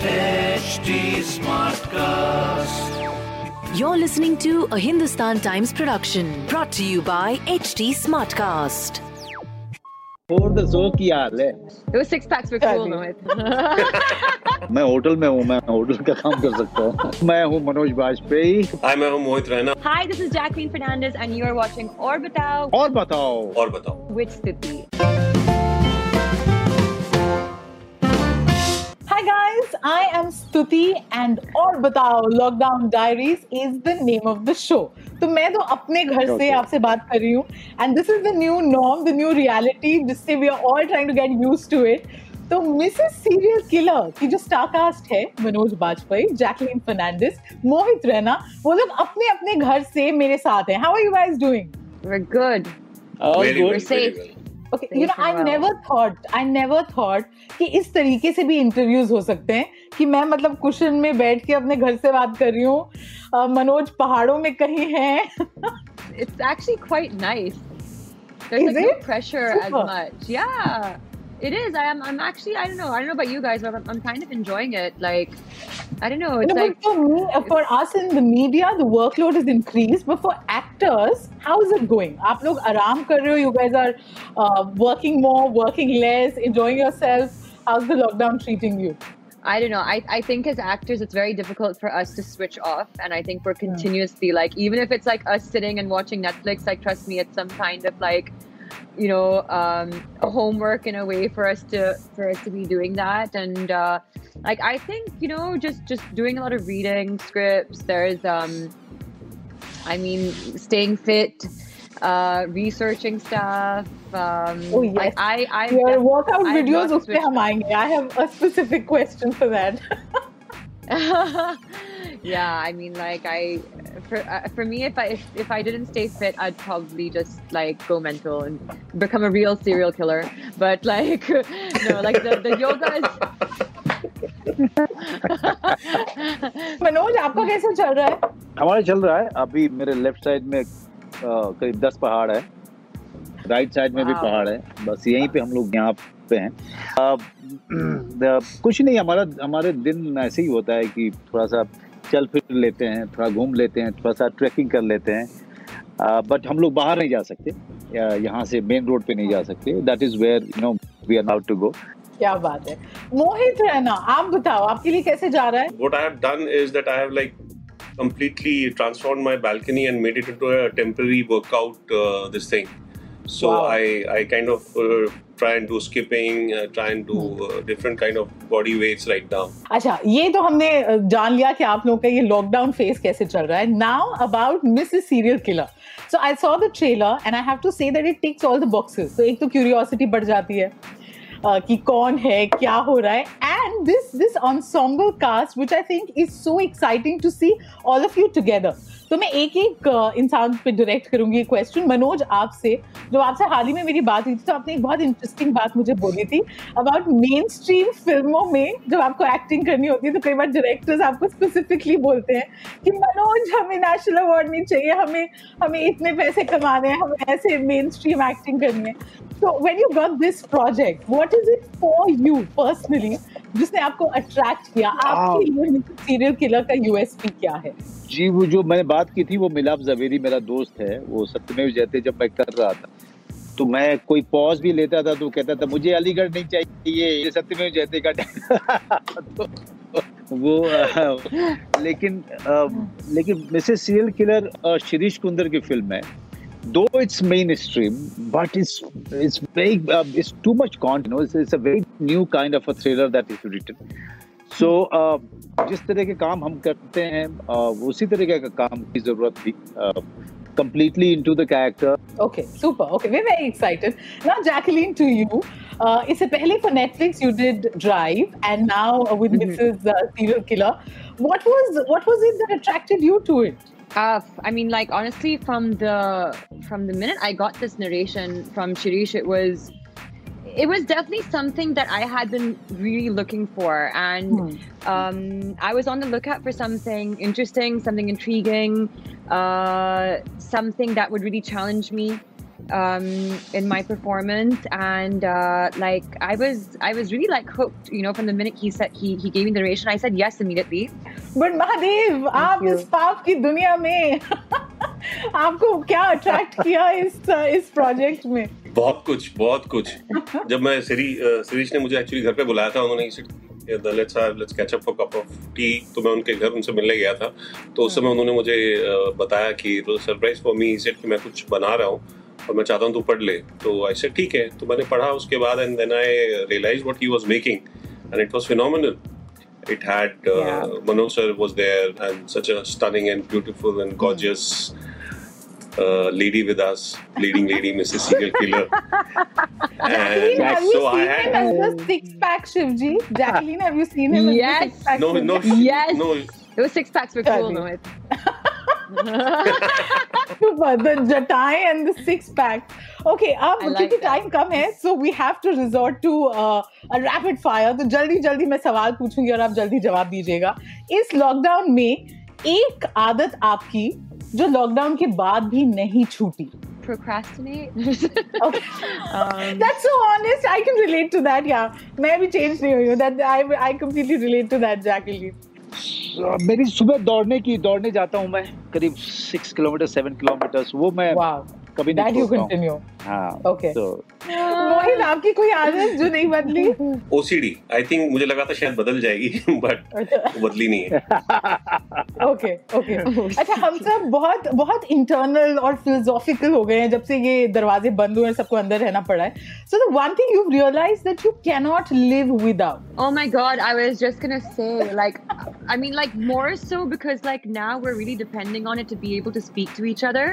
HD Smartcast. You're listening to a Hindustan Times production brought to you by HT Smartcast. और दसो की हाल है Those six packs were cool, Mohit. मैं hotel में हूँ मैं होटल का काम कर सकता हूँ मैं हूँ मनोज बाजपेयी हाय मैं हूँ Mohit Raina Hi, this is Jacqueline Fernandez, and you are watching Orbitao और बताओ और बताओ with Stiti. एम स्तुति एंड और बताओ lockdown diaries is the name of the show तो मैं तो अपने घर okay. से आपसे बात कर रही हूँ and this is the new norm the new reality जिससे we are all trying to get use to it तो मिसेस सीरियल किलर की जो स्टारकास्ट है मनोज बाजपेयी जैकलिन फर्नांडिस मोहित रैना वो लोग अपने अपने घर से मेरे साथ हैं. How are you guys doing we are good very safe okay you know I never thought I never thought कि इस तरीके से भी इंटरव्यूज़ हो सकते हैं. कि मैं मतलब कुशन में बैठ के अपने घर से बात कर रही हूँ मनोज पहाड़ों में कहीं है It's actually quite nice. There's Is like no it? pressure as much. Yeah. It is. I am. I'm actually. I don't know. I don't know about you guys, but I'm, I'm kind of enjoying it. Like, I don't know. It's No, like but for me, uh, for us in the media, the workload is increased. But for actors, how is it going? आप लोग आराम कर रहे हो? You guys are uh, working more, working less, enjoying yourself. How's the lockdown treating you? I don't know. I, I think as actors, it's very difficult for us to switch off. And I think we're continuously like, even if it's like us sitting and watching Netflix, like, trust me, it's some kind of like, you know, um, a homework in a way for us to for us to be doing that. And uh, like, I think you know, just just doing a lot of reading scripts. There's, um, I mean, staying fit, uh, researching stuff. Um, Oh, yes. like I I Your workout I've videos, not उस पे switched हम आएंगे. I have a specific question for that. yeah, I mean, like I, for uh, for me, if I if, if I didn't stay fit, I'd probably just like go mental and become a real serial killer. But like, no, like the the yoga is. Manoj आपका कैसे चल रहा है? हमारा चल रहा है अभी मेरे लेफ्ट साइड में अ, करीब दस पहाड़ है। राइट साइड में भी पहाड़ है। बस यहीं पे हम लोग यहाँ पे हैं। कुछ नहीं हमारा हमारे दिन ऐसे ही होता है कि थोड़ा सा चल फिर लेते हैं थोड़ा घूम लेते हैं थोड़ा सा ट्रैकिंग कर लेते हैं। बट हम लोग बाहर नहीं जा सकते। यहाँ से मेन रोड पे नहीं जा सकते। That is where you know we are now to go क्या बात है। मोहित रहना आप बताओ आपके लिए कैसे जा रहा है? What I have done is that I have like completely transformed my balcony and made it into a temporary workout. Uh, this thing. So Wow. I I kind of uh, try and do skipping, uh, try and do uh, different kind of body weights right now. अच्छा ये तो हमने अ, जान लिया कि आप लोगों का ये लॉकडाउन फ़ेज़ कैसे चल रहा है now about Mrs serial killer so I saw the trailer and I have to say that it ticks all the boxes तो एक तो क्यूरियोसिटी बढ़ जाती है अ, कि कौन है क्या हो रहा है and this this ensemble cast which I think is so exciting to see all of you together तो मैं एक एक अ, इंसान पे डायरेक्ट करूँगी क्वेश्चन मनोज आपसे जो आपसे हाल ही में मेरी बात हुई थी तो आपने एक बहुत इंटरेस्टिंग बात मुझे बोली थी अबाउट मेन स्ट्रीम फ़िल्मों में जब आपको एक्टिंग करनी होती है तो कई बार डायरेक्टर्स आपको स्पेसिफिकली बोलते हैं कि मनोज हमें नेशनल अवार्ड नहीं चाहिए हमें हमें इतने पैसे कमाने हैं हमें ऐसे मेन स्ट्रीम एक्टिंग करनी है. तो when you got this project what is it for you personally जिसने आपको अट्रैक्ट किया आपके लिए सीरियल किलर का यूएसपी क्या है? जी वो जो मैंने बात की थी वो मिलाप जवेरी मेरा दोस्त है वो सत्यमेव जयते जब मैं कर रहा था तो मैं कोई पॉज भी लेता था तो कहता था मुझे अलीगढ़ नहीं चाहिए ये सत्यमेव जयते का तो वो लेकिन लेकिन Mrs serial killer Shirish Kunder की फ़िल्म है Though it's mainstream but it's it's very it's too much can't no it's a very new kind of a thriller that is written so जिस तरह के काम हम करते हैं uh, उसी तरह का काम की जरूरत थी completely into the character Okay, super. Okay, we're very excited. Now, Jacqueline, to you. Uh, इससे पहले for Netflix you did Drive, and now uh, with Mrs. Uh, Serial Killer. What was what was it that attracted you to it? Uh, I mean, like honestly, from the from the minute I got this narration from Shirish, it was it was definitely something that I had been really looking for, and um, I was on the lookout for something interesting, something intriguing, uh, something that would really challenge me. Um, in my performance, and uh, like I was, I was really like hooked. You know, from the minute he said he he gave me the narration, I said yes immediately. But Mahadev आप you. इस पाप की दुनिया में आपको क्या attract किया इस इस प्रोजेक्ट में बहुत कुछ बहुत कुछ जब मैं सिरी सिरीश ने मुझे एक्चुअली घर पे बुलाया था उन्होंने let's let's catch up for cup of tea तो मैं उनके घर उनसे मिलने गया था तो उस समय उन्होंने मुझे बताया कि सरप्राइज़ फॉर मी सेड कि मैं कुछ बना रहा हूँ और मैं चाहता हूँ तू पढ़ ले तो आई सेड ठीक है तो मैंने पढ़ा उसके बाद and then I realize what he was making and it was phenomenal it had uh, Yeah. Manoj sir was there and such a stunning and beautiful and gorgeous uh, lady with us, leading lady, Mrs. Serial Killer. Jacqueline, have you so I seen him as the six pack Shivji? Jacqueline, have you seen him Yes. as the six pack? no, no, Yes. no. Those six packs were cool, Sorry. The jatai and the six pack. Okay, अब क्योंकि. Time कम है so we have to resort to uh, a rapid fire. तो जल्दी जल्दी मैं सवाल पूछूँगी और आप जल्दी जवाब दीजिएगा इस लॉकडाउन में एक आदत आपकी जो लॉकडाउन के बाद भी नहीं छूटी Procrastinate. Okay. um, That's so honest. I can relate to that. Yeah, मैं भी change नहीं हुई हूँ. That I I completely relate to that, Jacqueline. मेरी सुबह दौड़ने की दौड़ने जाता हूँ मैं करीब सिक्स किलोमीटर सेवन किलोमीटर वो मैं Wow, कभी नहीं छोड़ता हूँ. तो मोहित आपकी कोई आदत जो नहीं बदली? ओसीडी आई थिंक मुझे लगा था शायद बदल जाएगी, बट बदली नहीं है. ओके ओके अच्छा हम सब बहुत बहुत इंटरनल और फिलोसॉफिकल हो गए हैं जब से ये दरवाजे बंद हुए हैं सबको अंदर रहना पड़ा है so the one thing you realize that you can not live without Oh my god, I was just gonna say, like, I mean, like, more so because, like, now we're really depending on it to be able to speak to each other.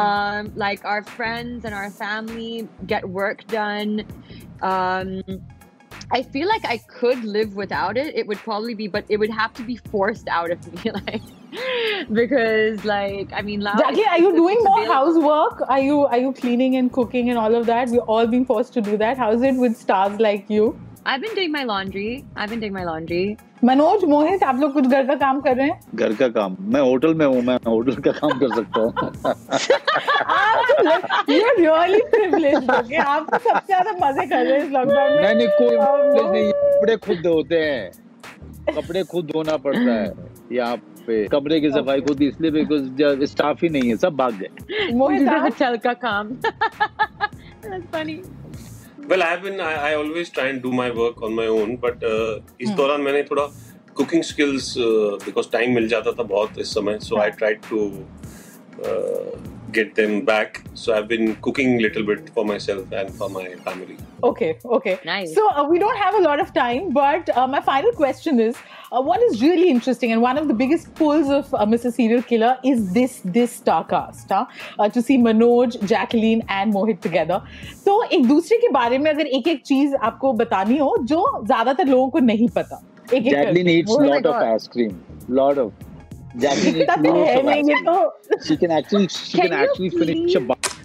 Um, like, our friends and our family get work done. Um, I feel like I could live without it. It would probably be, but it would have to be forced out of me, like, because, like, I mean. Jackie, are you doing more housework? Are you are you cleaning and cooking and all of that? We're all being forced to do that. How is it with stars like you? I've been doing my laundry. I've been doing my laundry. Manoj Mohit आप लोग कुछ घर का काम कर रहे हैं घर का काम मैं होटल में हूँ मैं होटल का काम कर सकता हूँ You're really privileged, okay? आप तो सबसे ज़्यादा मज़े कर रहे हैं इस लॉकडाउन में नहीं नहीं कोई Oh, नहीं कपड़े खुद धोते हैं कपड़े खुद धोना पड़ता है यहाँ पे कमरे की सफ़ाई खुद इसलिए बिकॉज़ स्टाफ ही नहीं है सब भाग गए मोहित आप hotel ka kaam. That's funny. Well, I've been I, I always try and do my work on my own, but uh, इस दौरान मैंने थोड़ा कुकिंग स्किल्स बिकॉज़ टाइम मिल जाता था बहुत इस समय so I tried to get them back so i've been cooking a little bit for myself and for my family Okay, okay. Nice. So uh, we don't have a lot of time, but uh, my final question is, uh, what is really interesting and one of the biggest pulls of uh, Mr. Serial Killer is this this star cast, huh? Uh, to see Manoj, Jacqueline and Mohit together. तो एक दूसरे के बारे में अगर एक एक चीज आपको बतानी हो जो ज्यादातर लोगों को नहीं पता एक एक Jacqueline करके। eats Oh my lot of God. ice cream lot of Jackie needs She can actually she can, can actually finish a box.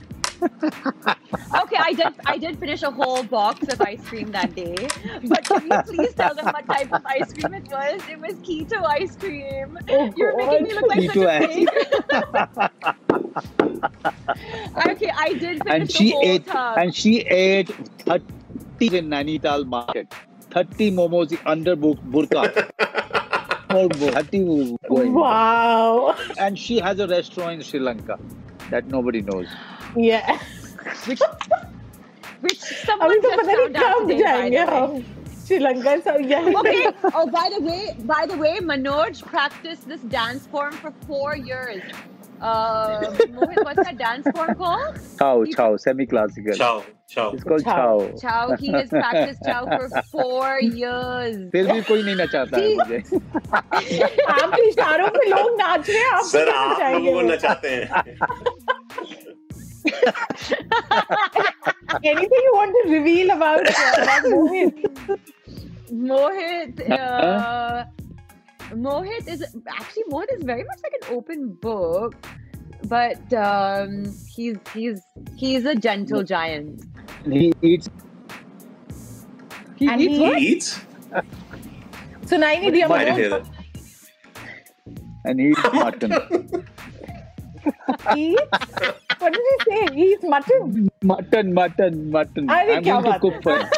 okay, I did I did finish a whole box of ice cream that day. But can you please tell them what type of ice cream it was? It was keto ice cream. Oh, You're making me look like keto such a baby. okay, I did finish and she ate, tub. And she ate 30 in Nainital market. 30 momos under burqa her was going. Wow. On. And she has a restaurant in Sri Lanka that nobody knows. Yeah. Which, which someone just found out today, by. Sri Lanka. So yeah. Okay. Oh, by the way, by the way, Manoj practiced this dance form for four years. Uh, Mohit, what's that dance form called? chow chow semi classical ciao ciao it's called Chow. chow, Chow. He has practiced chow for four years. फिर भी कोई नहीं नचाता है मुझे आपके इशारों पे लोग नाच रहे हैं आप सर आप लोगों को वो? नचाते हैं Anything you want to reveal about, about Mohit? Mohit. Uh, Mohit is actually Mohit is very much like an open book, but um, he's he's he's a gentle giant. He eats. He and eats. He what? eats? so Naini, need you have And he eats mutton. eats? What did he say? He eats mutton. Mutton, mutton, mutton. I'm going to cook for.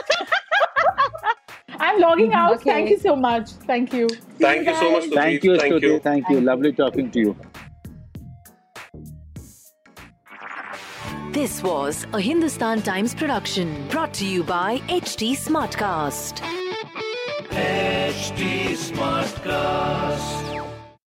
I'm logging mm-hmm. out. Okay. Thank you so much. Thank you. See Thank you so much, guys. Thank you, Thank Stuti. you. Thank you. Lovely talking to you. This was a Hindustan Times production brought to you by HT Smartcast. HT Smartcast.